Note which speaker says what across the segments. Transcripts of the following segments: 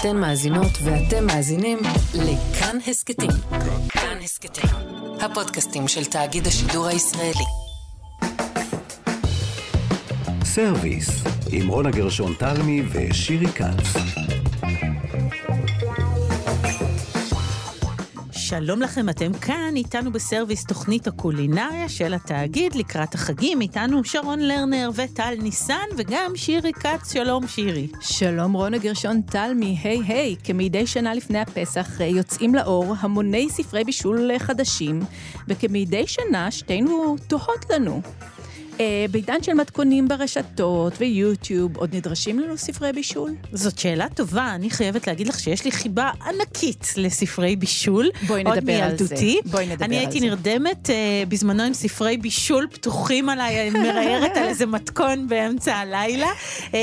Speaker 1: אתן מאזינות ואתם מאזינים לכאן הסכתים. כאן הסכתים, הפודקאסטים של תאגיד השידור הישראלי.
Speaker 2: סרוויס, עם רונה גרשון תלמי ושירי כץ.
Speaker 3: שלום לכם, אתם כאן איתנו בסרוויס תוכנית הקולינריה של התאגיד לקראת החגים. איתנו שרון לרנר וטל ניסן וגם שירי כץ. שלום שירי.
Speaker 4: שלום רונה גרשון תלמי, היי היי, כמדי שנה לפני הפסח אה, יוצאים לאור המוני ספרי בישול אה, חדשים, וכמדי שנה שתינו תוהות לנו. אה, בעידן של מתכונים ברשתות ויוטיוב, עוד נדרשים לנו ספרי בישול?
Speaker 3: זאת שאלה טובה, אני חייבת להגיד לך שיש לי חיבה ענקית לספרי בישול.
Speaker 4: בואי נדבר על זה. בואי נדבר
Speaker 3: אני
Speaker 4: על
Speaker 3: הייתי
Speaker 4: זה.
Speaker 3: נרדמת אה, בזמנו עם ספרי בישול פתוחים עליי, אני מראיירת על איזה מתכון באמצע הלילה, אה,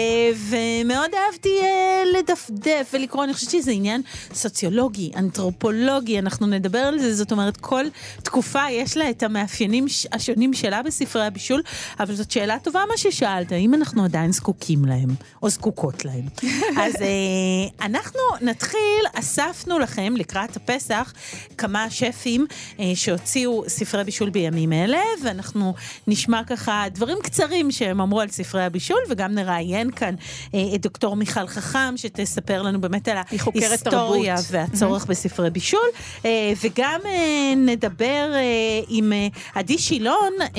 Speaker 3: ומאוד אהבתי אה, לדפדף ולקרוא, אני חושבת שזה עניין סוציולוגי, אנתרופולוגי, אנחנו נדבר על זה, זאת אומרת, כל תקופה יש לה את המאפיינים השונים שלה בספרי הבישול, אבל זאת שאלה טובה מה ששאלת, האם אנחנו עדיין זקוקים להם, או זקוקות להם. אז אה, אנחנו נתחיל, אספנו לכם לקראת הפסח כמה שפים אה, שהוציאו ספרי בישול בימים אלה, ואנחנו נשמע ככה דברים קצרים שהם אמרו על ספרי הבישול, וגם נראיין כאן אה, את דוקטור מיכל חכם, שתספר לנו באמת על ההיסטוריה. והצורך בספרי בישול, אה, וגם אה, נדבר אה, עם אה, עדי שילון, אה,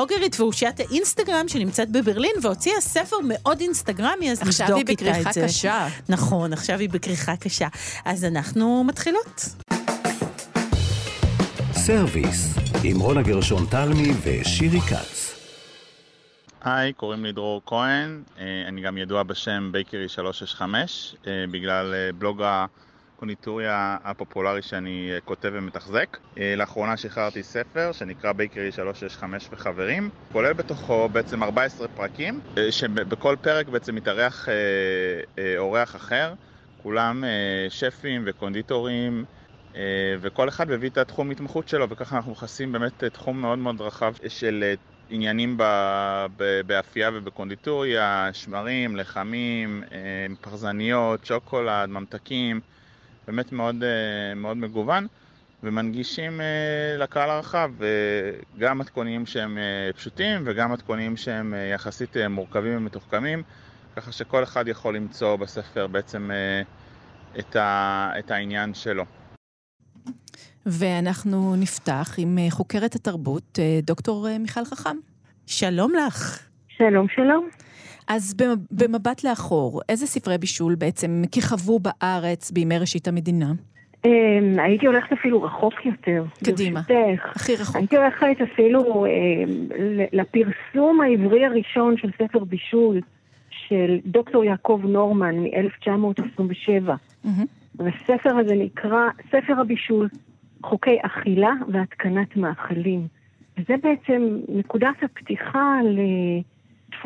Speaker 4: בלוגרית.
Speaker 3: ואושיית האינסטגרם שנמצאת בברלין, והוציאה ספר מאוד אינסטגרמי, אז
Speaker 4: עכשיו
Speaker 3: נבדוק
Speaker 4: היא
Speaker 3: איתה
Speaker 4: בכריכה
Speaker 3: את זה.
Speaker 4: קשה.
Speaker 3: נכון, עכשיו היא בכריכה קשה. אז אנחנו מתחילות.
Speaker 2: סרוויס, עם רונה גרשון תלמי ושירי כץ.
Speaker 5: היי, קוראים לי דרור כהן, אה, אני גם ידוע בשם Bakery 365, אה, בגלל אה, בלוג הקונדיטוריה הפופולרי שאני אה, כותב ומתחזק. אה, לאחרונה שחררתי ספר שנקרא Bakery 365 וחברים, כולל בתוכו בעצם 14 פרקים, אה, שבכל פרק בעצם מתארח אורח אחר, כולם שפים וקונדיטורים. וכל אחד מביא את התחום התמחות שלו, וככה אנחנו מכסים באמת תחום מאוד מאוד רחב של עניינים ב- ב- באפייה ובקונדיטוריה, שמרים, לחמים, פרזניות, שוקולד, ממתקים, באמת מאוד, אה, מאוד מגוון, ומנגישים אה, לקהל הרחב אה, גם מתכונים שהם פשוטים וגם מתכונים שהם יחסית מורכבים ומתוחכמים, ככה שכל אחד יכול למצוא בספר בעצם את, ה- את העניין שלו.
Speaker 4: ואנחנו נפתח עם חוקרת התרבות, דוקטור מיכל חכם.
Speaker 3: שלום לך.
Speaker 6: שלום, שלום.
Speaker 4: אז במ- במבט לאחור, איזה ספרי בישול בעצם כיכבו בארץ בימי ראשית המדינה?
Speaker 6: אמ, הייתי הולכת אפילו רחוק יותר.
Speaker 4: קדימה.
Speaker 6: ברשותך.
Speaker 4: הכי רחוק.
Speaker 6: הייתי הולכת אפילו אמ, ל- לפרסום העברי הראשון של ספר בישול של דוקטור יעקב נורמן מ-1927.
Speaker 4: מהמם.
Speaker 6: והספר הזה נקרא ספר הבישול, חוקי אכילה והתקנת מאכלים. וזה בעצם נקודת הפתיחה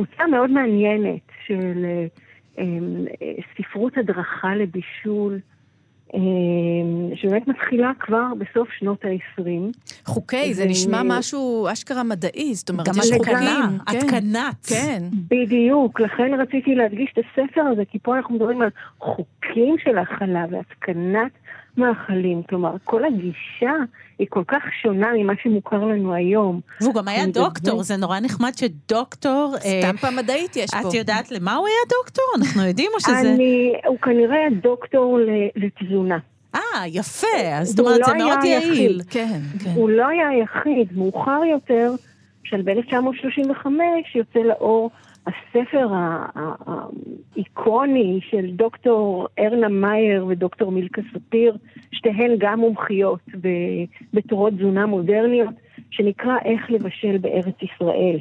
Speaker 6: לתפוצה מאוד מעניינת של אה, אמ, אה, ספרות הדרכה לבישול, אמ, שבאמת מתחילה כבר בסוף שנות ה-20.
Speaker 4: חוקי, זה
Speaker 6: זה-
Speaker 4: נשמע משהו אשכרה מדעי, זאת אומרת,
Speaker 3: גם
Speaker 4: יש
Speaker 3: התקנה,
Speaker 4: חוקים. כן,
Speaker 3: התקנת.
Speaker 4: כן.
Speaker 6: בדיוק, לכן רציתי להדגיש את הספר הזה, כי פה אנחנו מדברים על חוקים של הכלה והתקנת מאכלים. כלומר, כל הגישה היא כל כך שונה ממה שמוכר לנו היום.
Speaker 3: והוא גם היה דוקטור, זה נורא נחמד שדוקטור... אה,
Speaker 4: סטמפה מדעית יש פה.
Speaker 3: את יודעת למה הוא היה דוקטור? אנחנו יודעים או שזה...
Speaker 6: אני, הוא כנראה היה דוקטור לתזונה.
Speaker 3: אה, יפה, אז זאת אומרת,
Speaker 6: לא
Speaker 3: זה מאוד. יעיל.
Speaker 4: כן.
Speaker 3: כן.
Speaker 6: הוא לא היה היחיד, מאוחר יותר, של ב-1935 יוצא לאור הספר האיקוני של דוקטור ארנה מאייר ודוקטור מילכה ספיר, שתיהן גם מומחיות בתורות תזונה מודרניות, שנקרא איך לבשל בארץ ישראל.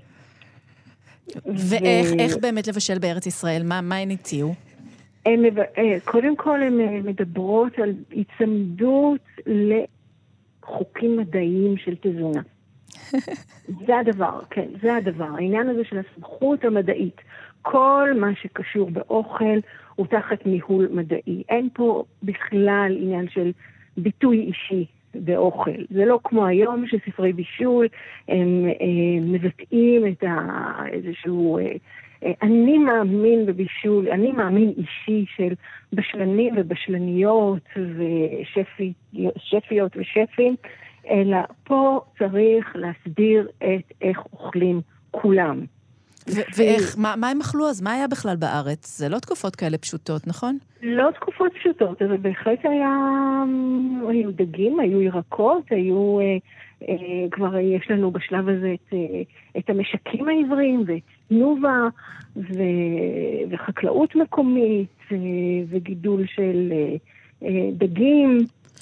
Speaker 4: ואיך
Speaker 6: ו-
Speaker 4: איך באמת לבשל בארץ ישראל? מה מה הן הציעו?
Speaker 6: מב- אה, קודם כל הן אה, מדברות על היצמדות לחוקים מדעיים של תזונה. זה הדבר, כן, זה הדבר. העניין הזה של הסמכות המדעית. כל מה שקשור באוכל הוא תחת ניהול מדעי. אין פה בכלל עניין של ביטוי אישי באוכל. זה לא כמו היום שספרי בישול הם, הם מבטאים את ה, איזשהו אה, אה, אני מאמין בבישול, אני מאמין אישי של בשלנים ובשלניות ושפיות ושפים, אלא פה צריך להסביר את איך אוכלים כולם.
Speaker 4: ואיך, מה, מה הם אכלו אז? מה היה בכלל בארץ? זה לא תקופות כאלה פשוטות, נכון?
Speaker 6: לא תקופות פשוטות, אבל בהחלט היה... היו דגים, היו ירקות, היו... אה, אה, כבר יש לנו בשלב הזה את, אה, את המשקים העבריים ואת תנובה ו, וחקלאות מקומית אה, וגידול של אה, אה, דגים.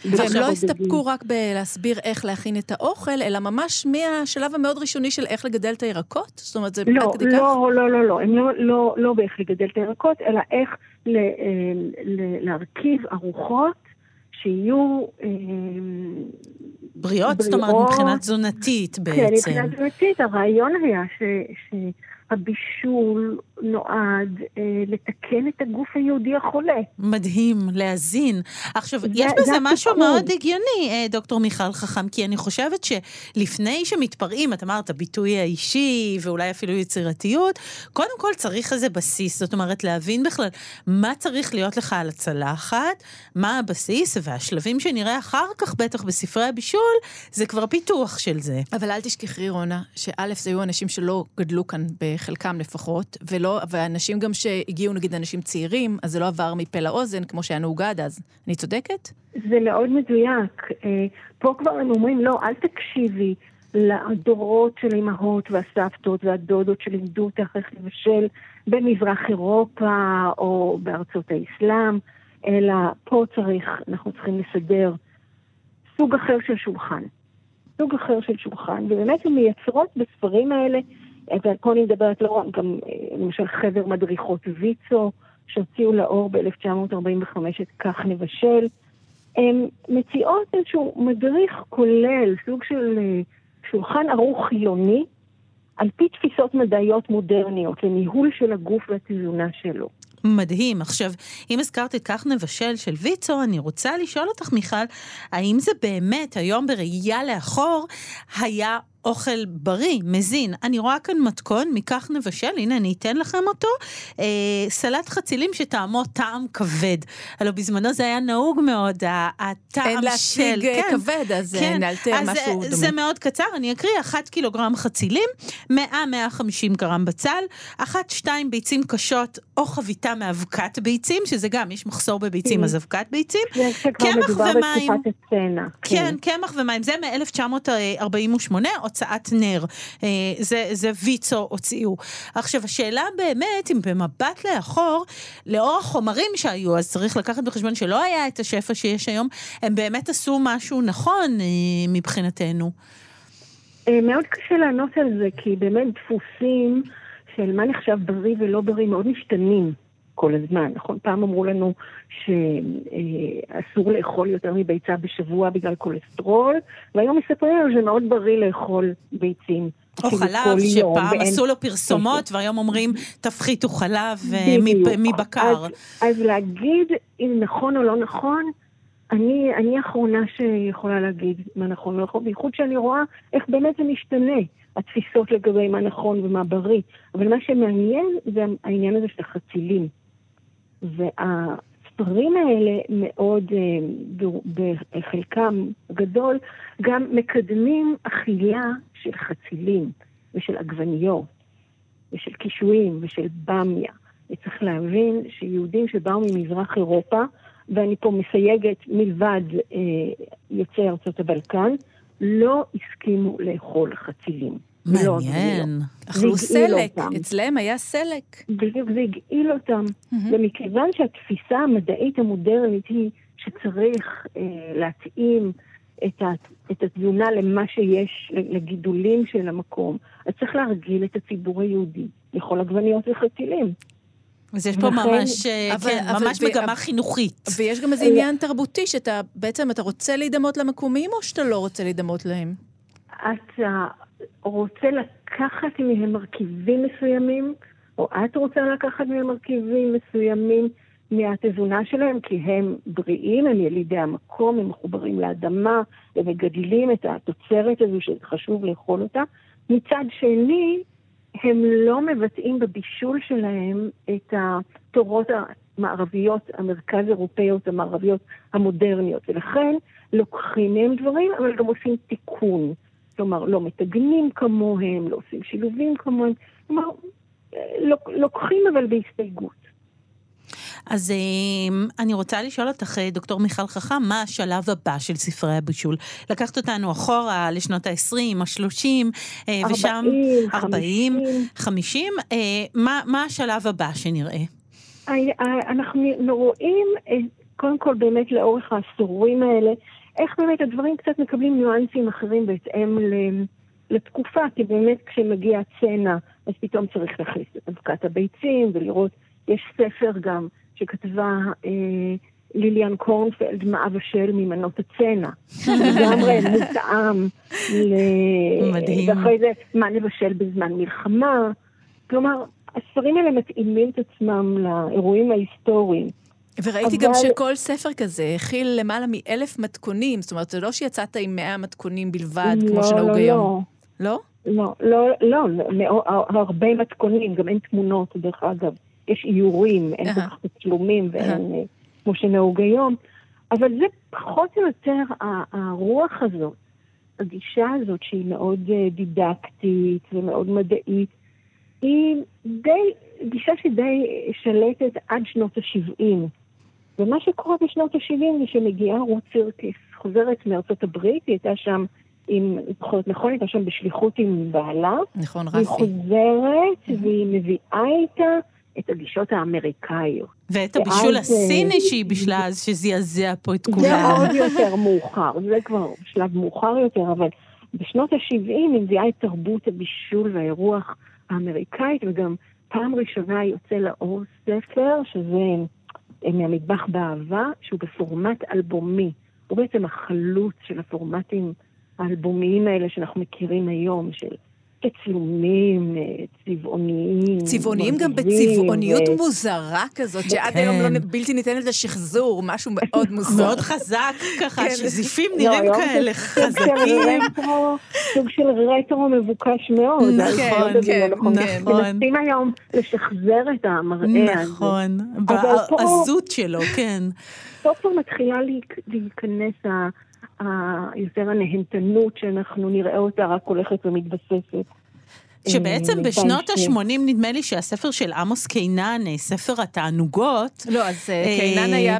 Speaker 4: והם לא הסתפקו רק בלהסביר איך להכין את האוכל, אלא ממש מהשלב המאוד ראשוני של איך לגדל את הירקות? זאת אומרת, זה
Speaker 6: לא,
Speaker 4: עד כדי כך?
Speaker 6: לא, לא, לא, לא, הם לא, לא, לא באיך לגדל את הירקות, אלא איך ל, אה, ל, להרכיב ארוחות שיהיו... אה,
Speaker 3: בריאות, זאת אומרת, מבחינה תזונתית
Speaker 6: כן,
Speaker 3: בעצם.
Speaker 6: מבחינה תזונתית, הרעיון היה ש... ש הבישול נועד אה, לתקן את הגוף היהודי החולה.
Speaker 3: מדהים, להזין. עכשיו,
Speaker 6: זה-
Speaker 3: יש
Speaker 6: זה
Speaker 3: בזה
Speaker 6: התיקון.
Speaker 3: משהו מאוד הגיוני, אה, דוקטור מיכל חכם, כי אני חושבת שלפני שמתפרעים, את אמרת, הביטוי האישי ואולי אפילו יצירתיות, קודם כל צריך איזה בסיס, זאת אומרת, להבין בכלל מה צריך להיות לך על הצלחת, מה הבסיס, והשלבים שנראה אחר כך, בטח בספרי הבישול, זה כבר פיתוח של זה.
Speaker 4: אבל אל תשכחי, רונה, שא', זה היו אנשים שלא גדלו כאן, בחלקם לפחות, ולא, ואנשים גם שהגיעו, נגיד, אנשים צעירים, אז זה לא עבר מפה לאוזן, כמו שהיה נהוג עד אז. אני צודקת?
Speaker 6: זה מאוד מדויק. אה, פה כבר הם אומרים, לא, אל תקשיבי לדורות של האימהות והסבתות והדודות שלימדו אותך איך לבשל במזרח אירופה או בארצות האסלאם, אלא פה צריך, אנחנו צריכים לסדר סוג אחר של שולחן. סוג אחר של שולחן, ובאמת הן מייצרות בספרים האלה, ופה אני מדברת לא רק, גם אה, למשל חבר מדריכות ויצו, שהוציאו לאור ב-1945 את כך נבשל, הן מציעות איזשהו מדריך כולל, סוג של אה, שולחן ערוך חילוני, על פי תפיסות מדעיות מודרניות, לניהול של הגוף והתזונה שלו.
Speaker 3: מדהים. עכשיו, אם הזכרת את כך נבשל של ויצו, אני רוצה לשאול אותך, מיכל, האם זה באמת, היום בראייה לאחור, היה אוכל בריא, מזין? אני רואה כאן מתכון מכך נבשל, הנה אני אתן לכם אותו, אה, סלט חצילים שטעמו טעם כבד. הלוא בזמנו זה היה נהוג מאוד, הטעם
Speaker 4: אין
Speaker 3: של...
Speaker 4: להשיג אה,
Speaker 3: כן.
Speaker 4: כבד, אז
Speaker 3: כן,
Speaker 4: כן, נאלתר
Speaker 3: אז
Speaker 4: משהו
Speaker 3: אה,
Speaker 4: דומה.
Speaker 3: זה מאוד קצר, אני אקריא, 1 קילוגרם חצילים, 100-150 גרם בצל, 1-2 ביצים קשות או חביתה מאבקת ביצים, שזה גם, יש מחסור בביצים,
Speaker 6: Mhm.
Speaker 3: אז אבקת ביצים.
Speaker 6: זה שכבר
Speaker 3: קמח
Speaker 6: מדובר
Speaker 3: ומים.
Speaker 6: בתקופת הסצנה.
Speaker 3: כן, קמח ומים, זה מ-1948, הוצאת נר. אה, זה, זה ויצו הוציאו. עכשיו, השאלה באמת, אם במבט לאחור, לאור החומרים שהיו, אז צריך לקחת בחשבון שלא היה את השפע שיש היום, הם באמת עשו משהו נכון אה, מבחינתנו.
Speaker 6: אה, מאוד קשה לענות על זה, כי באמת דפוסים של מה נחשב בריא ולא בריא מאוד משתנים כל הזמן, נכון? פעם אמרו לנו שאסור לאכול יותר מביצה בשבוע בגלל כולסטרול, והיום מספרים לנו שזה מאוד בריא לאכול ביצים.
Speaker 3: או
Speaker 6: כאילו
Speaker 3: חלב, שפעם
Speaker 6: ואין-
Speaker 3: עשו לו פרסומות, והיום אומרים, תפחיתו חלב אה, מבקר.
Speaker 6: אז, אז להגיד אם נכון או לא נכון, אני, אני האחרונה שיכולה להגיד מה נכון או נכון, בייחוד שאני רואה איך באמת זה משתנה, התפיסות לגבי מה נכון ומה בריא. אבל מה שמעניין זה העניין הזה של החצילים. והספרים האלה מאוד, אה, בחלקם גדול, גם מקדמים אכילה של חצילים ושל עגבניות ושל קישואים ושל במיה. וצריך להבין שיהודים שבאו ממזרח אירופה, ואני פה מסייגת מלבד אה, יוצאי ארצות הבלקן, לא הסכימו לאכול חצילים. ולא
Speaker 3: מעניין.
Speaker 6: עגבניות.
Speaker 4: אכלו סלק. אצלם היה סלק.
Speaker 6: בדיוק זה הגעיל אותם. ומכיוון שהתפיסה המדעית המודרנית היא שצריך אה, להתאים את, ה, את התזונה למה שיש, לגידולים של המקום, אז צריך להרגיל את הציבור היהודי לאכול עגבניות וחצילים.
Speaker 3: אז יש פה ממש, אה,
Speaker 4: אבל-
Speaker 3: כן,
Speaker 4: אבל-
Speaker 3: ממש מגמה
Speaker 4: אבל-
Speaker 3: חינוכית.
Speaker 4: ויש גם איזה עניין תרבותי, שאתה בעצם, אתה רוצה להידמות למקומיים, או שאתה לא רוצה להידמות להם?
Speaker 6: אתה רוצה לקחת מהם מרכיבים מסוימים, או את רוצה לקחת מהם מרכיבים מסוימים מהתזונה שלהם, כי הם בריאים, הם ילידי המקום, הם מחוברים לאדמה, הם מגדלים את התוצרת הזו שחשוב לאכול אותה. מצד שני, הם לא מבטאים בבישול שלהם את התורות המערביות, המרכז אירופאיות המערביות המודרניות, ולכן לוקחים מהם דברים, אבל גם עושים תיקון. כלומר, לא מטגנים כמוהם, לא עושים שילובים כמוהם, כלומר, לוקחים אבל בהסתייגות.
Speaker 3: אז אמ, אני רוצה לשאול אותך, אה, דוקטור מיכל חכם, מה השלב הבא של ספרי הבישול? לקחת אותנו אחורה לשנות ה-20, ה-30, ושם...
Speaker 6: 40,
Speaker 3: 50. 50. מה, מה השלב הבא שנראה?
Speaker 6: אנחנו רואים, אה, קודם כל באמת לאורך העשורים האלה, איך באמת הדברים קצת מקבלים ניואנסים אחרים בהתאם לתקופה, כי באמת כשמגיע צנע, אז פתאום צריך להכניס את אבקת הביצים ולראות, יש ספר גם שכתבה אה, ליליאן קורנפלד, מה אבשל ממנות הצנע. לגמרי מותאם.
Speaker 3: מדהים.
Speaker 6: ואחרי זה, מה נבשל בזמן מלחמה. כלומר, הספרים האלה מתאימים את עצמם לאירועים ההיסטוריים.
Speaker 4: וראיתי אבל... גם שכל ספר כזה הכיל למעלה מאלף מתכונים, זאת אומרת, זה לא שיצאת עם מאה מתכונים בלבד, לא, כמו שנהוג
Speaker 6: לא,
Speaker 4: היום.
Speaker 6: לא. לא? לא, לא, לא, לא, הרבה מתכונים, גם אין תמונות, דרך אגב. יש איורים, אין כל כך תצלומים ואין, אה, כמו שנהוג היום. אבל זה פחות או יותר הרוח הזאת, הגישה הזאת שהיא מאוד אה, דידקטית ומאוד מדעית, היא די, גישה שדי שלטת עד שנות ה-70. ומה שקורה בשנות ה-70 זה שמגיעה רות סירקיס, חוזרת מארצות הברית, היא הייתה שם עם, זוכרת נכון, הייתה שם בשליחות עם בעלה.
Speaker 4: נכון, רפי.
Speaker 6: היא חוזרת והיא מביאה איתה את הגישות האמריקאיות.
Speaker 3: ואת הבישול הסיני שהיא בישלה אז, שזעזע פה את כולם.
Speaker 6: זה עוד יותר מאוחר, זה כבר שלב מאוחר יותר, אבל בשנות ה-70 היא מביאה את תרבות הבישול והאירוח האמריקאית, וגם פעם ראשונה יוצא לאור ספר, שזה מהמטבח באהבה, שהוא בפורמט אלבומי. הוא בעצם החלוץ של הפורמטים האלבומיים האלה שאנחנו מכירים היום, של תצלומים אה, צבעוניים.
Speaker 4: צבעוניים גם בצבעוניות ו... מוזרה כזאת, שעד כן. היום לא בלתי ניתנת לשחזור, משהו מאוד מוזר.
Speaker 3: מאוד חזק ככה, כן. שזיפים נראים לא, כאלה חזקים.
Speaker 6: סוג של רטרו מבוקש מאוד.
Speaker 3: נכון, כן, נכון.
Speaker 6: מנסים היום לשחזר את המראה
Speaker 3: הזה. נכון, בעזות שלו, כן.
Speaker 6: סוף סוף מתחילה להיכנס יותר הנהנתנות שאנחנו נראה אותה רק הולכת ומתבססת.
Speaker 3: שבעצם אה, בשנות ה-80 נדמה לי שהספר של עמוס קינן, אה, ספר התענוגות...
Speaker 4: לא, אז אה, קינן היה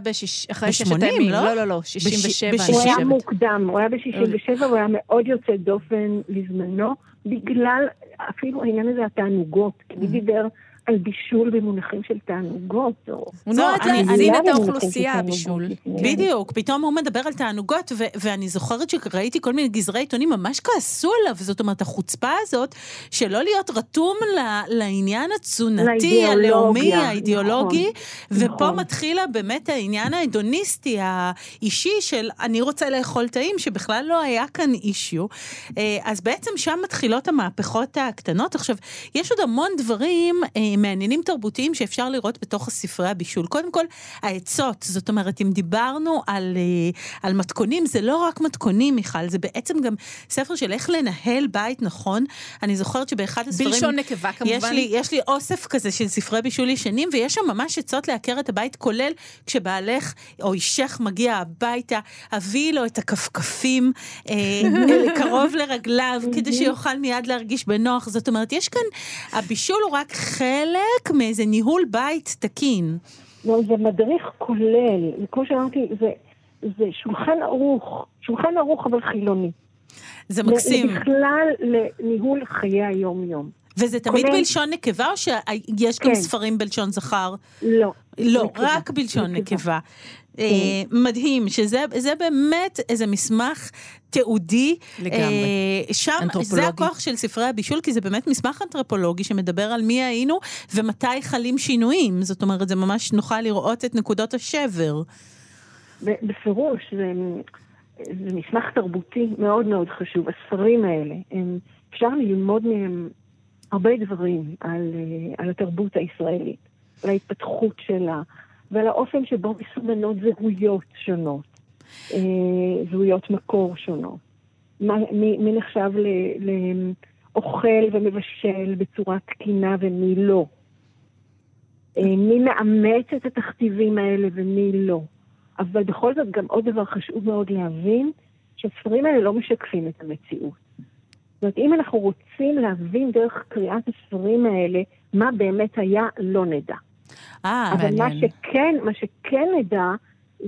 Speaker 4: אחרי ששת הימים. לא? לא, לא, לא, 67, אני
Speaker 6: חושבת. הוא היה מוקדם, הוא היה ב-67, הוא היה מאוד יוצא דופן לזמנו, בגלל אפילו העניין הזה התענוגות, כי מי דיבר על בישול במונחים של תענוגות.
Speaker 4: הוא נועד להזין את האוכלוסייה, הבישול.
Speaker 3: בדיוק, פתאום הוא מדבר על תענוגות, ואני זוכרת שראיתי כל מיני גזרי עיתונים ממש כעסו עליו, זאת אומרת, החוצפה הזאת, שלא להיות רתום לעניין התזונתי, הלאומי, האידיאולוגי, נכון, ופה נכון. מתחילה באמת העניין ההדוניסטי, האישי של אני רוצה לאכול טעים, שבכלל לא היה כאן אישיו. אה, אז בעצם שם מתחילות המהפכות הקטנות. עכשיו, יש עוד המון דברים, אה, מעניינים תרבותיים שאפשר לראות בתוך הספרי הבישול. קודם כל, העצות, זאת אומרת, אם דיברנו על, אה, על מתכונים, זה לא רק מתכונים, מיכל, זה בעצם גם ספר של איך לנהל בית נכון. אני זוכרת שבאחד הספרים...
Speaker 4: בלשון נקבה כמובן.
Speaker 3: יש לי, יש לי אוסף כזה של ספרי בישול ישנים, ויש שם ממש עצות לעקר את הבית, כולל כשבעלך או אישך מגיע הביתה, הביאי לו את הכפכפים אה, קרוב לרגליו, כדי שיוכל מיד להרגיש בנוח. זאת אומרת, יש כאן, הבישול הוא רק חלק מאיזה ניהול בית תקין.
Speaker 6: לא, זה מדריך כולל, כמו שאמרתי, זה, זה שולחן ערוך, שולחן ערוך אבל חילוני.
Speaker 3: זה מקסים.
Speaker 6: בכלל לניהול חיי היום-יום.
Speaker 3: וזה תמיד כולל... בלשון נקבה או שיש כן. גם ספרים בלשון זכר?
Speaker 6: לא.
Speaker 3: לא, נקבה. רק בלשון נקבה. נקבה. אה. מדהים, שזה באמת איזה מסמך תיעודי.
Speaker 4: לגמרי. אה,
Speaker 3: שם, זה הכוח של ספרי הבישול, כי זה באמת מסמך אנתרופולוגי שמדבר על מי היינו ומתי חלים שינויים. זאת אומרת, זה ממש נוכל לראות את נקודות השבר.
Speaker 6: בפירוש, זה, זה מסמך תרבותי מאוד מאוד חשוב. הספרים האלה, הם, אפשר ללמוד מהם הרבה דברים על, אה, על התרבות הישראלית, על ההתפתחות שלה, ועל האופן שבו מסומנות זהויות שונות, אה, זהויות מקור שונות. מי, מי נחשב אוכל ומבשל בצורה תקינה ומי לא. אה, מי מאמץ את התכתיבים האלה ומי לא. אבל בכל זאת גם עוד דבר חשוב מאוד להבין, שהספרים האלה לא משקפים את המציאות. זאת אומרת, אם אנחנו רוצים להבין דרך קריאת הספרים האלה מה באמת היה, לא נדע.
Speaker 3: אה,
Speaker 6: אבל מה
Speaker 4: מעניין.
Speaker 6: שכן, מה שכן נדע,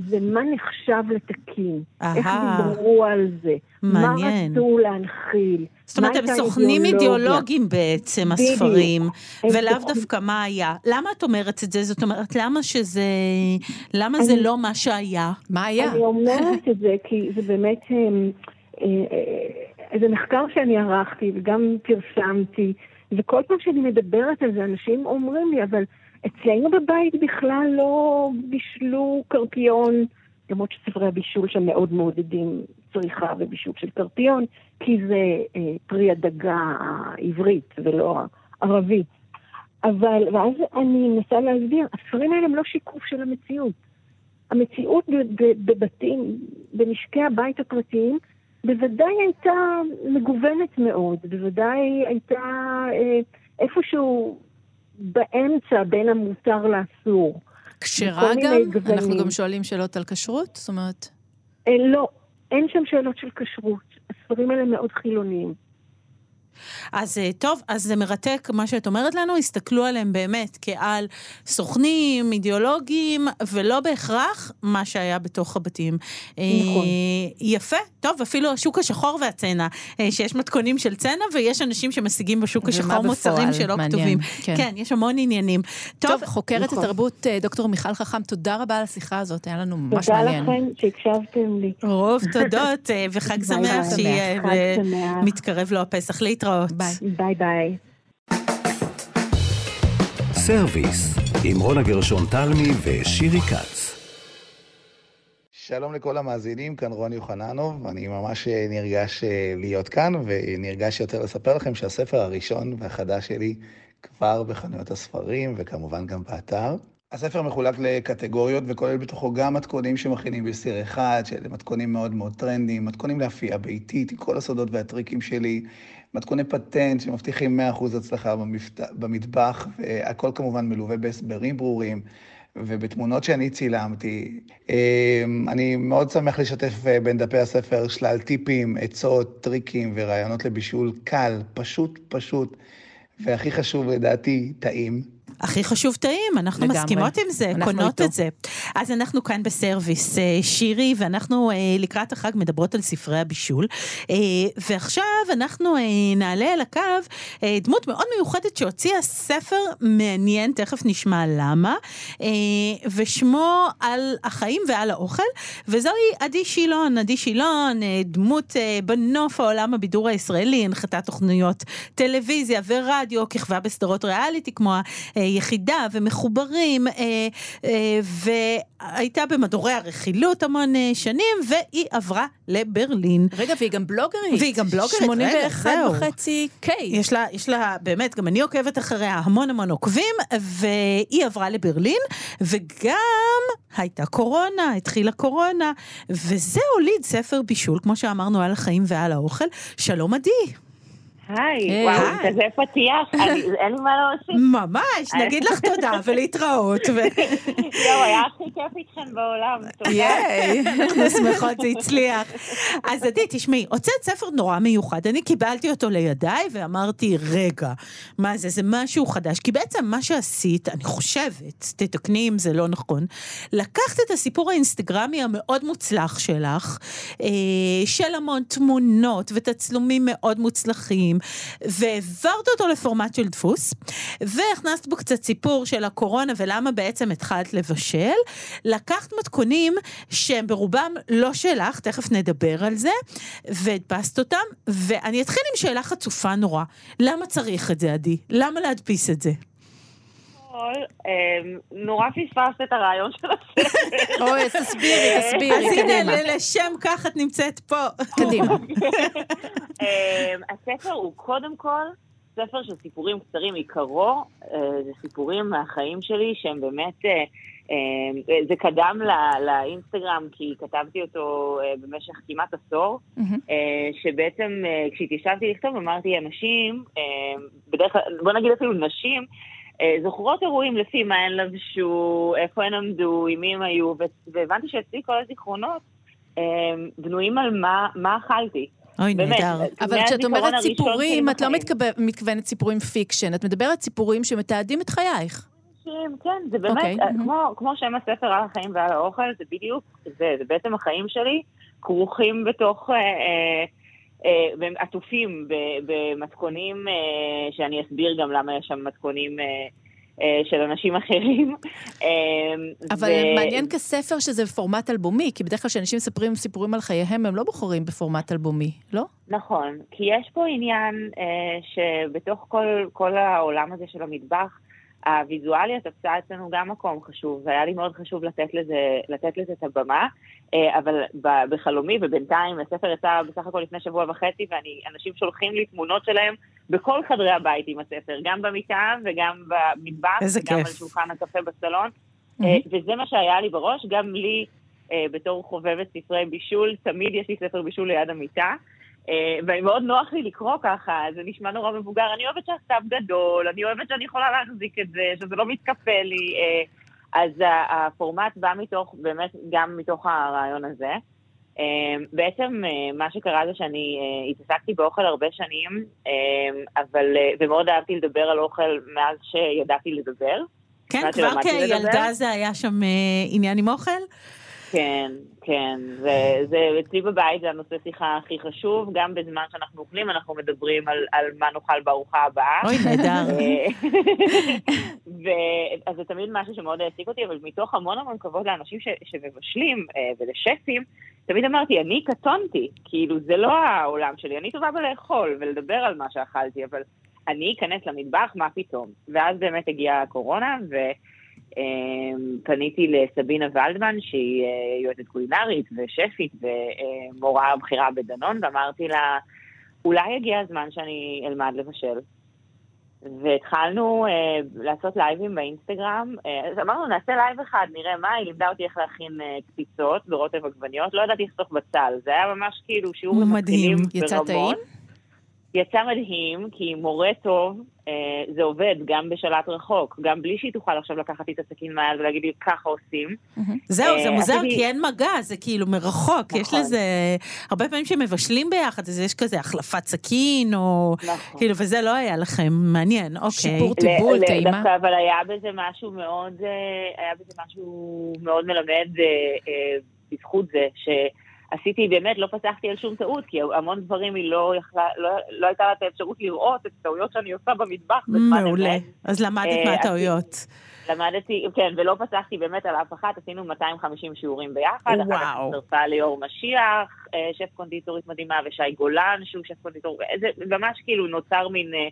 Speaker 6: זה מה נחשב לתקין. איך
Speaker 3: אהה.
Speaker 6: דיברו על זה.
Speaker 3: מעניין.
Speaker 6: מה רצו להנחיל.
Speaker 3: זאת אומרת, הם סוכנים. אידיאולוגיים בעצם. הספרים, ולאו דווקא מה היה. למה את אומרת את זה? זאת אומרת, למה שזה... למה זה לא מה שהיה?
Speaker 4: מה היה?
Speaker 6: אני אומרת את זה כי זה באמת, אה, אה, זה מחקר שאני ערכתי וגם פרסמתי, וכל פעם שאני מדברת על זה, אנשים אומרים לי, אבל אצלנו בבית בכלל לא בישלו קרפיון, למרות שספרי הבישול שם מאוד מעודדים צריכה ובישול של קרפיון, כי זה אה, פרי הדגה העברית ולא הערבית. אבל, ואז אני מנסה להסביר, הספרים האלה הם לא שיקוף של המציאות. המציאות בבתים, במשקי הבית הפרטיים, בוודאי הייתה מגוונת מאוד, בוודאי הייתה אה, איפשהו באמצע בין המותר לאסור.
Speaker 4: כשרה גם? אנחנו גם שואלים שאלות על כשרות? זאת אומרת...
Speaker 6: אה, לא, אין שם שאלות של כשרות. הספרים האלה מאוד חילוניים.
Speaker 3: אז אה, טוב, אז זה מרתק מה שאת אומרת לנו, הסתכלו עליהם באמת כעל סוכנים, אידיאולוגיים, ולא בהכרח מה שהיה בתוך הבתים. אה,
Speaker 6: נכון.
Speaker 3: יפה, טוב, אפילו השוק השחור והצנע, אה, שיש מתכונים של צנע, ויש אנשים שמשיגים בשוק השחור מוצרים
Speaker 4: בפועל?
Speaker 3: שלא
Speaker 4: מעניין,
Speaker 3: כתובים.
Speaker 4: כן.
Speaker 3: כן, יש המון עניינים. טוב,
Speaker 4: טוב, חוקרת
Speaker 6: נכון.
Speaker 4: התרבות דוקטור מיכל חכם, תודה רבה על השיחה הזאת, היה לנו ממש
Speaker 6: תודה
Speaker 4: מעניין.
Speaker 6: לכם שהקשבתם לי.
Speaker 3: רוב תודות, וחג שמח. שיהיה. מתקרב לו הפסח, להתראות.
Speaker 4: ביי.
Speaker 6: ביי ביי.
Speaker 2: סרוויס, עם רונה גרשון תלמי ושירי כץ.
Speaker 7: שלום לכל המאזינים, כאן רוני יוחננוב, אני ממש אה, נרגש אה, להיות כאן, ונרגש יותר לספר לכם שהספר הראשון והחדש שלי כבר בחנויות הספרים, וכמובן גם באתר. הספר מחולק לקטגוריות וכולל בתוכו גם מתכונים שמכינים בסיר אחד, שאלה מתכונים מאוד מאוד טרנדיים, מתכונים לאפייה ביתית, עם כל הסודות והטריקים שלי, מתכוני פטנט שמבטיחים 100% הצלחה במפת... במטבח, והכל כמובן מלווה בהסברים ברורים. ובתמונות שאני צילמתי. אמ, אני מאוד שמח לשתף אה, בין דפי הספר שלל טיפים, עצות, טריקים ורעיונות לבישול קל, פשוט פשוט, והכי חשוב לדעתי, טעים.
Speaker 3: הכי חשוב טעים, אנחנו
Speaker 4: לגמרי.
Speaker 3: מסכימות עם זה, קונות
Speaker 4: איתו.
Speaker 3: את זה. אז אנחנו כאן בסרוויס, אה, שירי, ואנחנו אה, לקראת החג מדברות על ספרי הבישול. אה, ועכשיו אנחנו נעלה על הקו דמות מאוד מיוחדת שהוציאה ספר מעניין, תכף נשמע למה, ושמו על החיים ועל האוכל, וזוהי עדי שילון. עדי שילון, דמות בנוף העולם הבידור הישראלי, הנחתה תוכניות טלוויזיה ורדיו, כיכבה בסדרות ריאליטי כמו היחידה ומחוברים, אה, אה, והייתה במדורי הרכילות המון אה, שנים, והיא עברה לברלין.
Speaker 4: רגע, והיא גם בלוגרית.
Speaker 3: והיא גם בלוגרית, רגע,
Speaker 4: 81
Speaker 3: זהו.
Speaker 4: וחצי K.
Speaker 3: יש לה, יש לה, באמת, גם אני עוקבת אחריה המון המון עוקבים, והיא עברה לברלין, וגם הייתה קורונה, התחילה קורונה, וזה הוליד ספר בישול, כמו שאמרנו, על החיים ועל האוכל. שלום עדי.
Speaker 8: היי. וואו. כזה פתיח, אין לי מה להוסיף.
Speaker 3: ממש, נגיד לך תודה ולהתראות.
Speaker 8: יואו, היה הכי כיף איתכם בעולם, תודה.
Speaker 3: ייי, אנחנו שמחות זה הצליח. אז עדי, תשמעי, הוצאת ספר נורא מיוחד, אני קיבלתי אותו לידיי ואמרתי, רגע, מה זה, זה משהו חדש. כי בעצם מה שעשית, אני חושבת, תתקני אם זה לא נכון, לקחת את הסיפור האינסטגרמי המאוד מוצלח שלך, אה, של המון תמונות ותצלומים מאוד מוצלחים, והעברת אותו לפורמט של דפוס, והכנסת בו קצת סיפור של הקורונה ולמה בעצם התחלת לבשל. לקחת מתכונים שהם ברובם לא שלך, תכף נדבר על זה, והדפסת אותם, ואני אתחיל עם שאלה חצופה נורא. למה צריך את זה, עדי? למה להדפיס את זה?
Speaker 8: אמ, נורא פספסת את הרעיון של הספר.
Speaker 4: אוי, אז תסבירי,
Speaker 3: אז
Speaker 4: תסבירי,
Speaker 3: הנה,
Speaker 4: קדימה.
Speaker 3: ל- לשם כך את נמצאת פה.
Speaker 4: קדימה.
Speaker 8: אמ, הספר הוא קודם כל ספר של סיפורים קצרים עיקרו, אה, זה סיפורים מהחיים שלי שהם באמת אה, אה, זה קדם לא- לאינסטגרם, כי כתבתי אותו אה, במשך כמעט עשור. אה, שבעצם כשהתיישבתי לכתוב אמרתי, אנשים, בדרך כלל, בוא נגיד אפילו נשים, זוכרות אירועים לפי מה הן לבשו, איפה הן עמדו, עם מי הם היו, והבנתי שאצלי כל הזיכרונות אה, בנויים על מה, מה אכלתי.
Speaker 3: אוי, נהדר.
Speaker 4: אבל
Speaker 8: מהזיכרון
Speaker 4: כשאת אומרת סיפורים, את לא מתכוונת סיפורים fiction, את מדברת סיפורים שמתעדים את חייך.
Speaker 8: כן, זה באמת,
Speaker 4: אוקיי,
Speaker 8: אוקיי.
Speaker 4: מהמם.
Speaker 8: כמו, כמו שם הספר על החיים ועל האוכל, זה בדיוק זה, זה בעצם החיים שלי כרוכים בתוך, אה, אה, אה, והם עטופים במתכונים, אה, שאני אסביר גם למה יש שם מתכונים אה, אה, של אנשים אחרים. אה,
Speaker 4: אבל
Speaker 8: ו-
Speaker 4: מעניין כספר שזה בפורמט אלבומי, כי בדרך כלל כשאנשים מספרים סיפורים על חייהם, הם לא בוחרים בפורמט אלבומי, לא?
Speaker 8: נכון, כי יש פה עניין אה, שבתוך כל, כל העולם הזה של המטבח, הוויזואליה תפסה אצלנו גם מקום חשוב, והיה לי מאוד חשוב לתת לזה, לתת לזה את הבמה, אה, אבל ב- בחלומי, ובינתיים הספר יצא בסך הכל לפני שבוע וחצי, ואנשים שולחים לי תמונות שלהם בכל חדרי הבית עם הספר, גם במיטה וגם במטבח, וגם
Speaker 3: כיף.
Speaker 8: על שולחן הקפה בסלון, אה, וזה מה שהיה לי בראש, גם לי, אה, בתור חובבת ספרי בישול, תמיד יש לי ספר בישול ליד המיטה. אה, ומאוד נוח לי לקרוא ככה, זה נשמע נורא מבוגר. אני אוהבת שהכתב גדול, אני אוהבת שאני יכולה להחזיק את זה, שזה לא מתקפל לי. אז הפורמט בא מתוך, באמת, גם מתוך הרעיון הזה. אה, בעצם אה, מה שקרה זה שאני אה, התעסקתי באוכל הרבה שנים, אה, אבל, אה, ומאוד אהבתי לדבר על אוכל מאז שידעתי לדבר.
Speaker 3: כן, כבר. כילדה זה היה שם עניין עם אוכל?
Speaker 8: כן, כן, זה, זה אצלי בבית זה הנושא שיחה הכי חשוב, גם בזמן שאנחנו אוכלים אנחנו מדברים על, על מה נאכל בארוחה הבאה.
Speaker 3: אוי, נהדר.
Speaker 8: אה, אז זה תמיד משהו שמאוד העסיק אותי, אבל מתוך המון המון כבוד לאנשים ש, שמבשלים אה, ולשפים, תמיד אמרתי, אני קטונתי, כאילו זה לא העולם שלי, אני טובה בלאכול ולדבר על מה שאכלתי, אבל אני אכנס למטבח, מה פתאום? ואז באמת הגיעה הקורונה, ו... אמ, פניתי לסבינה ולדמן, שהיא אה, יועצת קולינרית ושפית ומורה בכירה בדנון, ואמרתי לה, אולי הגיע הזמן שאני אלמד לבשל. והתחלנו אה, לעשות לייבים באינסטגרם. אה, אז אמרנו, נעשה לייב אחד, נראה מה, היא לימדה אותי איך להכין אה, קציצות ברוטב עגבניות, לא ידעתי לחתוך בצל. זה היה ממש כאילו שיעור
Speaker 3: מדהים.
Speaker 8: למתחילים
Speaker 4: יצא
Speaker 8: ברמות.
Speaker 4: טעים?
Speaker 8: יצא מדהים, כי מורה טוב, אה, זה עובד גם בשלט רחוק, גם בלי שהיא תוכל עכשיו לקחת לי את הסכין מהיד ולהגיד לי, ככה עושים.
Speaker 3: זהו, זה
Speaker 8: אה,
Speaker 3: מוזר, כי אין מגע, זה כאילו מרחוק. יש
Speaker 8: נכון.
Speaker 3: לזה... הרבה פעמים שמבשלים ביחד, אז יש כזה החלפת סכין, או...
Speaker 8: נכון.
Speaker 3: כאילו, וזה לא היה לכם. מעניין, אוקיי.
Speaker 4: שיפור
Speaker 8: תיבול,
Speaker 4: טעימה.
Speaker 8: דווקא, אבל היה בזה משהו מאוד, אה, היה בזה משהו מאוד מלמד אה, אה, בזכות זה, שעשיתי, באמת, לא פסחתי על שום טעות, כי המון דברים היא לא יכלה, לא, לא הייתה לה את האפשרות לראות את הטעויות שאני עושה במטבח בזמן
Speaker 3: מעולה. אז למדת
Speaker 8: אה,
Speaker 3: מהטעויות.
Speaker 8: למדתי, כן, ולא פסחתי באמת על אף אחת, עשינו 250 שיעורים ביחד. אחר כך
Speaker 3: וואו.
Speaker 8: הצטרפה ליאור משיח, אה, שף קונדיטורית מדהימה, ושי גולן, שהוא שף קונדיטור, זה ממש כאילו נוצר מין אה,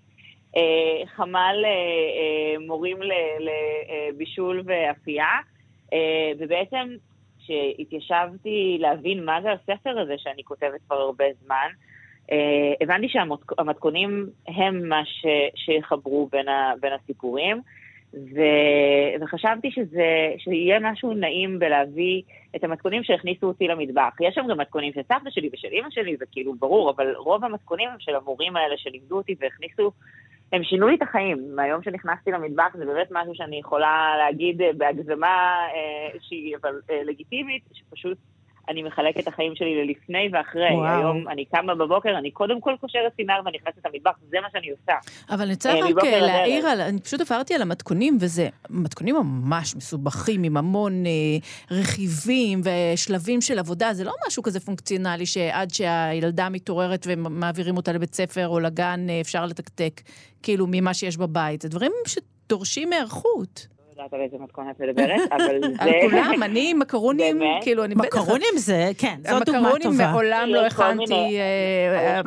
Speaker 8: אה, חמ"ל אה, אה, מורים לבישול ואפייה, אה, ובעצם כשהתיישבתי להבין מה זה הספר הזה שאני כותבת כבר הרבה זמן, אה, הבנתי שהמתכונים הם מה ש, שיחברו בין, ה, בין הסיפורים. ו... וחשבתי שזה, שיהיה משהו נעים בלהביא את המתכונים שהכניסו אותי למטבח. יש שם גם מתכונים של סבתא שלי ושל אימא שלי, זה כאילו ברור, אבל רוב המתכונים הם של המורים האלה שלימדו אותי והכניסו, הם שינו לי את החיים. מהיום שנכנסתי למטבח זה באמת משהו שאני יכולה להגיד בהגזמה אה, שהיא אבל אה, לגיטימית, שפשוט אני מחלקת את החיים שלי ללפני ואחרי.
Speaker 3: וואו.
Speaker 8: היום אני קמה בבוקר, אני קודם כל קושרת סינר ונכנסת למטבח, זה מה שאני עושה.
Speaker 4: אבל אני רוצה
Speaker 8: אה,
Speaker 4: רק אה, להעיר. על, אני פשוט עברתי על המתכונים, וזה מתכונים ממש מסובכים, עם המון אה, רכיבים ושלבים של עבודה, זה לא משהו כזה פונקציונלי שעד שהילדה מתעוררת ומעבירים אותה לבית ספר או לגן, אה, אפשר לתקתק, כאילו, ממה שיש בבית. זה דברים שדורשים היערכות.
Speaker 8: יודעת על איזה מתכון את מדברת, אבל זה...
Speaker 4: על כולם, אני מקרונים? כאילו, אני בטח...
Speaker 3: מקרונים זה, כן, זו דוגמה
Speaker 4: המקרונים
Speaker 3: טובה.
Speaker 4: מעולם לא הכנתי אה.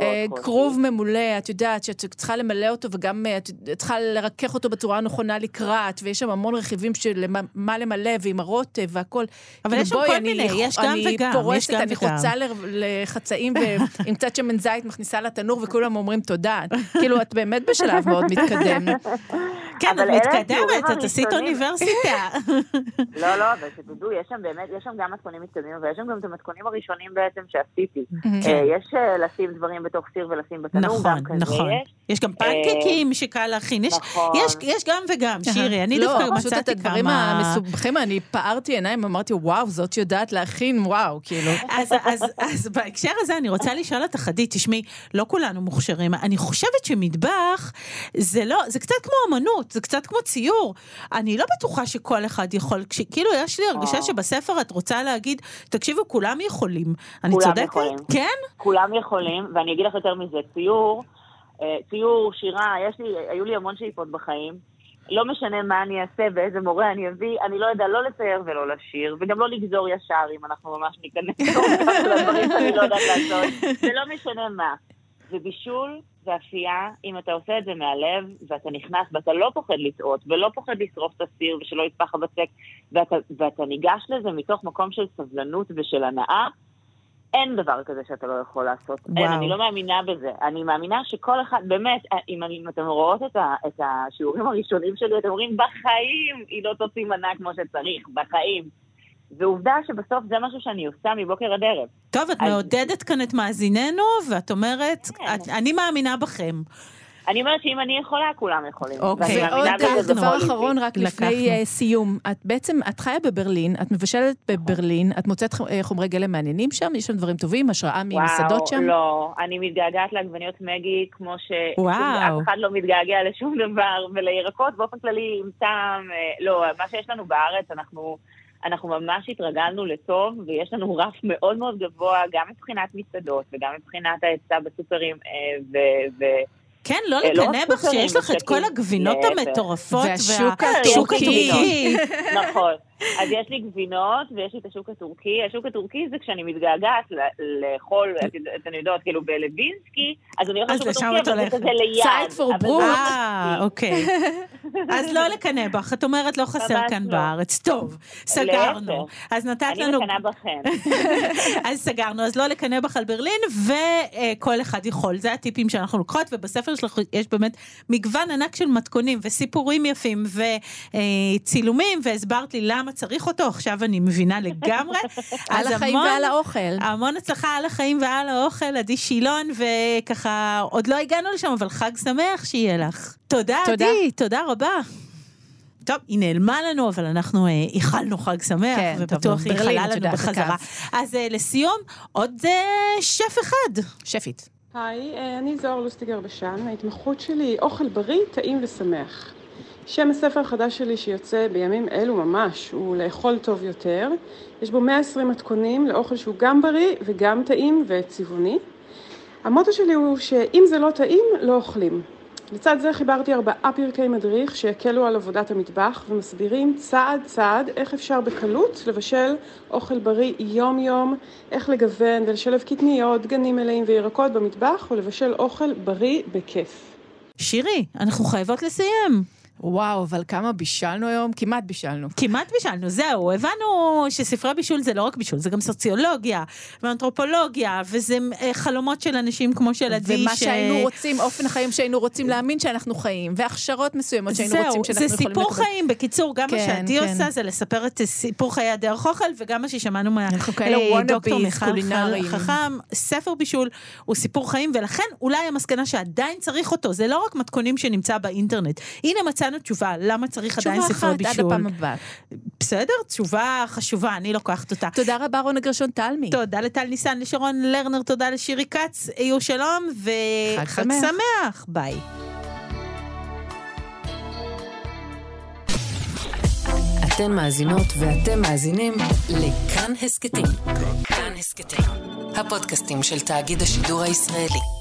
Speaker 4: אה,
Speaker 8: קושי.
Speaker 4: כרוב ממולא, את יודעת שאת צריכה למלא אותו וגם אה, את צריכה לרכך אותו בצורה הנכונה לקראת, ויש שם המון רכיבים של מה- למלא ועם הרוטב והכל.
Speaker 3: אבל
Speaker 4: כאילו,
Speaker 3: יש שם כל
Speaker 4: אני
Speaker 3: מיני, יש גם וגם,
Speaker 4: אני פורסת, אני. חוצה לחצאים ועם קצת שמן זית מכניסה לתנור וכולם אומרים תודה. כאילו, את באמת בשלב מאוד מתקדם.
Speaker 3: כן, את
Speaker 8: אבל
Speaker 3: מתקדמת, את עשית. אוניברסיטה.
Speaker 8: לא, לא, אבל שתדעו, יש שם באמת, יש שם גם מתכונים מתקדמים, ויש שם גם את המתכונים הראשונים בעצם שעשיתי.
Speaker 3: כן.
Speaker 8: אה, יש אה, לשים דברים בתוך סיר ולשים בתנור,
Speaker 3: נכון,
Speaker 8: גם כזה
Speaker 3: נכון.
Speaker 8: יש.
Speaker 3: יש גם פנקקים שקל להכין, יש-
Speaker 8: נכון.
Speaker 3: יש- יש גם וגם, שירי, אני
Speaker 4: לא,
Speaker 3: דווקא
Speaker 4: פשוט את
Speaker 3: מצאתי
Speaker 4: הדברים
Speaker 3: כמה...
Speaker 4: המסובכים, אני פערתי עיניים, אמרתי, וואו, זאת יודעת להכין, וואו, כאילו.
Speaker 3: אז, אז, אז בהקשר הזה אני רוצה לשאול אותך, עדי, תשמעי, לא כולנו מוכשרים. אני חושבת שמטבח זה לא, זה קצת כמו אמנות, זה קצת כמו ציור. אני לא בטוחה שכל אחד יכול, כש, כאילו יש לי הרגשה
Speaker 8: אה.
Speaker 3: שבספר את רוצה להגיד, תקשיבו, כולם יכולים. אני
Speaker 8: כולם
Speaker 3: צודקת?
Speaker 8: יכולים.
Speaker 3: כן?
Speaker 8: כולם יכולים, ואני אגיד לך יותר מזה, ציור, אה, ציור, שירה, יש לי, היו לי המון שאיפות בחיים. לא משנה מה אני אעשה ואיזה מורה אני אביא, אני לא יודע לא לצייר ולא לשיר, וגם לא לגזור ישר אם אנחנו ממש ניכנס לדברים שאני לא יודעת לעשות. זה לא משנה מה. זה בישול ואפייה, אם אתה עושה את זה מהלב, ואתה נכנס, ואתה לא פוחד לטעות, ולא פוחד לשרוף את הסיר ושלא יטפח הבצק, ואתה, ואתה ניגש לזה מתוך מקום של סבלנות ושל הנאה, אין דבר כזה שאתה לא יכול לעשות. אין,
Speaker 3: וואו.
Speaker 8: אני לא מאמינה בזה. אני מאמינה שכל אחד, באמת, אם, אם אתם רואות את, ה, את השיעורים הראשונים שלי, אתם אומרים, בחיים היא לא תוציא מנה כמו שצריך, בחיים. ועובדה שבסוף זה משהו שאני עושה מבוקר עד ערב.
Speaker 3: טוב, את
Speaker 8: אז-
Speaker 3: מעודדת כאן את מאזיננו, ואת אומרת,
Speaker 8: כן.
Speaker 3: את, אני מאמינה בכם.
Speaker 8: אני אומרת שאם אני יכולה, כולם יכולים.
Speaker 3: אוקיי.
Speaker 4: ועוד
Speaker 8: זה
Speaker 4: דבר. אחרון, רק לפני. אה, סיום. את בעצם, את חיה בברלין, את מבשלת בברלין, את מוצאת אה, חומרי גלם מעניינים שם? יש שם דברים טובים? השראה ממסעדות שם?
Speaker 8: וואו, לא. אני מתגעגעת לעגבניות מגי, כמו ש...
Speaker 3: וואו.
Speaker 8: אף אחד לא מתגעגע לשום דבר, ולירקות באופן כללי עם טעם. אה, לא, מה שיש לנו בארץ, אנחנו... אנחנו ממש התרגלנו לטוב, ויש לנו רף מאוד מאוד גבוה, גם מבחינת מסעדות וגם מבחינת ההיצע בסופרים, אה, ו- ו-
Speaker 3: כן, לא
Speaker 8: אה, לא
Speaker 3: לקנא בך שיש לך את כל. הגבינות. המטורפות.
Speaker 4: והשוק
Speaker 3: וה-
Speaker 8: הטורקי. נכון. אז יש לי גבינות, ויש לי את השוק הטורקי. השוק הטורקי זה כשאני מתגעגעת לאכול, אתן יודעות, כאילו בלווינסקי, אז אני הולכת לשוק הטורקי, אבל זה. כזה ליד. זה
Speaker 4: brute.
Speaker 8: לא
Speaker 3: אה. אוקיי. אז לא לקנא בך, את אומרת לא חסר כאן
Speaker 8: לא.
Speaker 3: בארץ. טוב, סגרנו. אז נתת
Speaker 8: אני
Speaker 3: לנו...
Speaker 8: מקנאה בכן.
Speaker 3: אז סגרנו, אז לא לקנא בך על ברלין, וכל אחד יכול. זה הטיפים שאנחנו לוקחות, ובספר שלך יש באמת מגוון ענק של מתכונים וסיפורים יפים וצילומים, והסברת לי למה צריך אותו, עכשיו אני מבינה לגמרי.
Speaker 4: על החיים
Speaker 3: המון-
Speaker 4: ועל האוכל.
Speaker 3: המון הצלחה על החיים ועל האוכל, עדי שילון, וככה, עוד לא הגענו לשם, אבל חג שמח שיהיה לך. תודה,
Speaker 4: תודה.
Speaker 3: עדי, תודה רבה. טוב, היא נעלמה לנו, אבל אנחנו אה, איחלנו חג שמח,
Speaker 4: כן,
Speaker 3: ובטוח היא איחלה
Speaker 4: את
Speaker 3: לנו בחזרה. אז אה, לסיום, עוד אה, שף אחד.
Speaker 4: שפית.
Speaker 9: היי, אה, אני זוהר לוסטיגר בשן, ההתמחות שלי היא אוכל בריא, טעים ושמח. שם הספר החדש שלי שיוצא בימים אלו ממש הוא לאכול טוב יותר. יש בו 120 מתכונים לאוכל שהוא גם בריא וגם טעים וצבעוני. המוטו שלי הוא שאם זה לא טעים, לא אוכלים. לצד זה חיברתי ארבעה פרקי מדריך שיקלו על עבודת המטבח ומסבירים צעד צעד איך אפשר בקלות לבשל אוכל בריא יום יום, איך לגוון ולשלב קטניות, דגנים מלאים וירקות במטבח ולבשל אוכל בריא בכיף.
Speaker 3: שירי, אנחנו חייבות לסיים.
Speaker 4: וואו, אבל כמה בישלנו היום? כמעט בישלנו.
Speaker 3: כמעט בישלנו, זהו, הבנו שספרי בישול זה לא רק בישול, זה גם סוציולוגיה ואנתרופולוגיה, וזה אה, חלומות של אנשים כמו של עדי.
Speaker 4: ומה
Speaker 3: ש-
Speaker 4: שהיינו רוצים, אופן החיים שהיינו רוצים להאמין שאנחנו חיים, והכשרות מסוימות שהיינו
Speaker 3: זהו,
Speaker 4: רוצים שאנחנו
Speaker 3: זה
Speaker 4: יכולים
Speaker 3: סיפור
Speaker 4: לקבל.
Speaker 3: חיים, בקיצור, גם מה
Speaker 4: כן,
Speaker 3: שעדי
Speaker 4: כן.
Speaker 3: עושה זה לספר את סיפור חיי הדרך אוכל, וגם מה ששמענו מהדוקטור
Speaker 4: wannabes
Speaker 3: מיכל. חכם, ספר בישול הוא סיפור חיים, ולכן אולי המסקנה שעדיין צריך אותו, זה לא רק מתכונים שנמצא באינטרנט. הנה מצאנו תשובה, למה צריך עדיין
Speaker 4: תשובה
Speaker 3: ספרי
Speaker 4: אחת, עד
Speaker 3: בישול.
Speaker 4: הפעם הבאה.
Speaker 3: בסדר, תשובה חשובה, אני לוקחת אותה.
Speaker 4: תודה רבה, רונה גרשון תלמי.
Speaker 3: תודה לטל ניסן, לשרון לרנר, תודה לשירי כץ, יהיו שלום,
Speaker 4: חג
Speaker 3: וחג
Speaker 4: שמח.
Speaker 3: שמח, ביי.
Speaker 1: אתן מאזינות ואתם מאזינים לכאן הסכתים. כאן הסכתים, הפודקאסטים של תאגיד השידור הישראלי.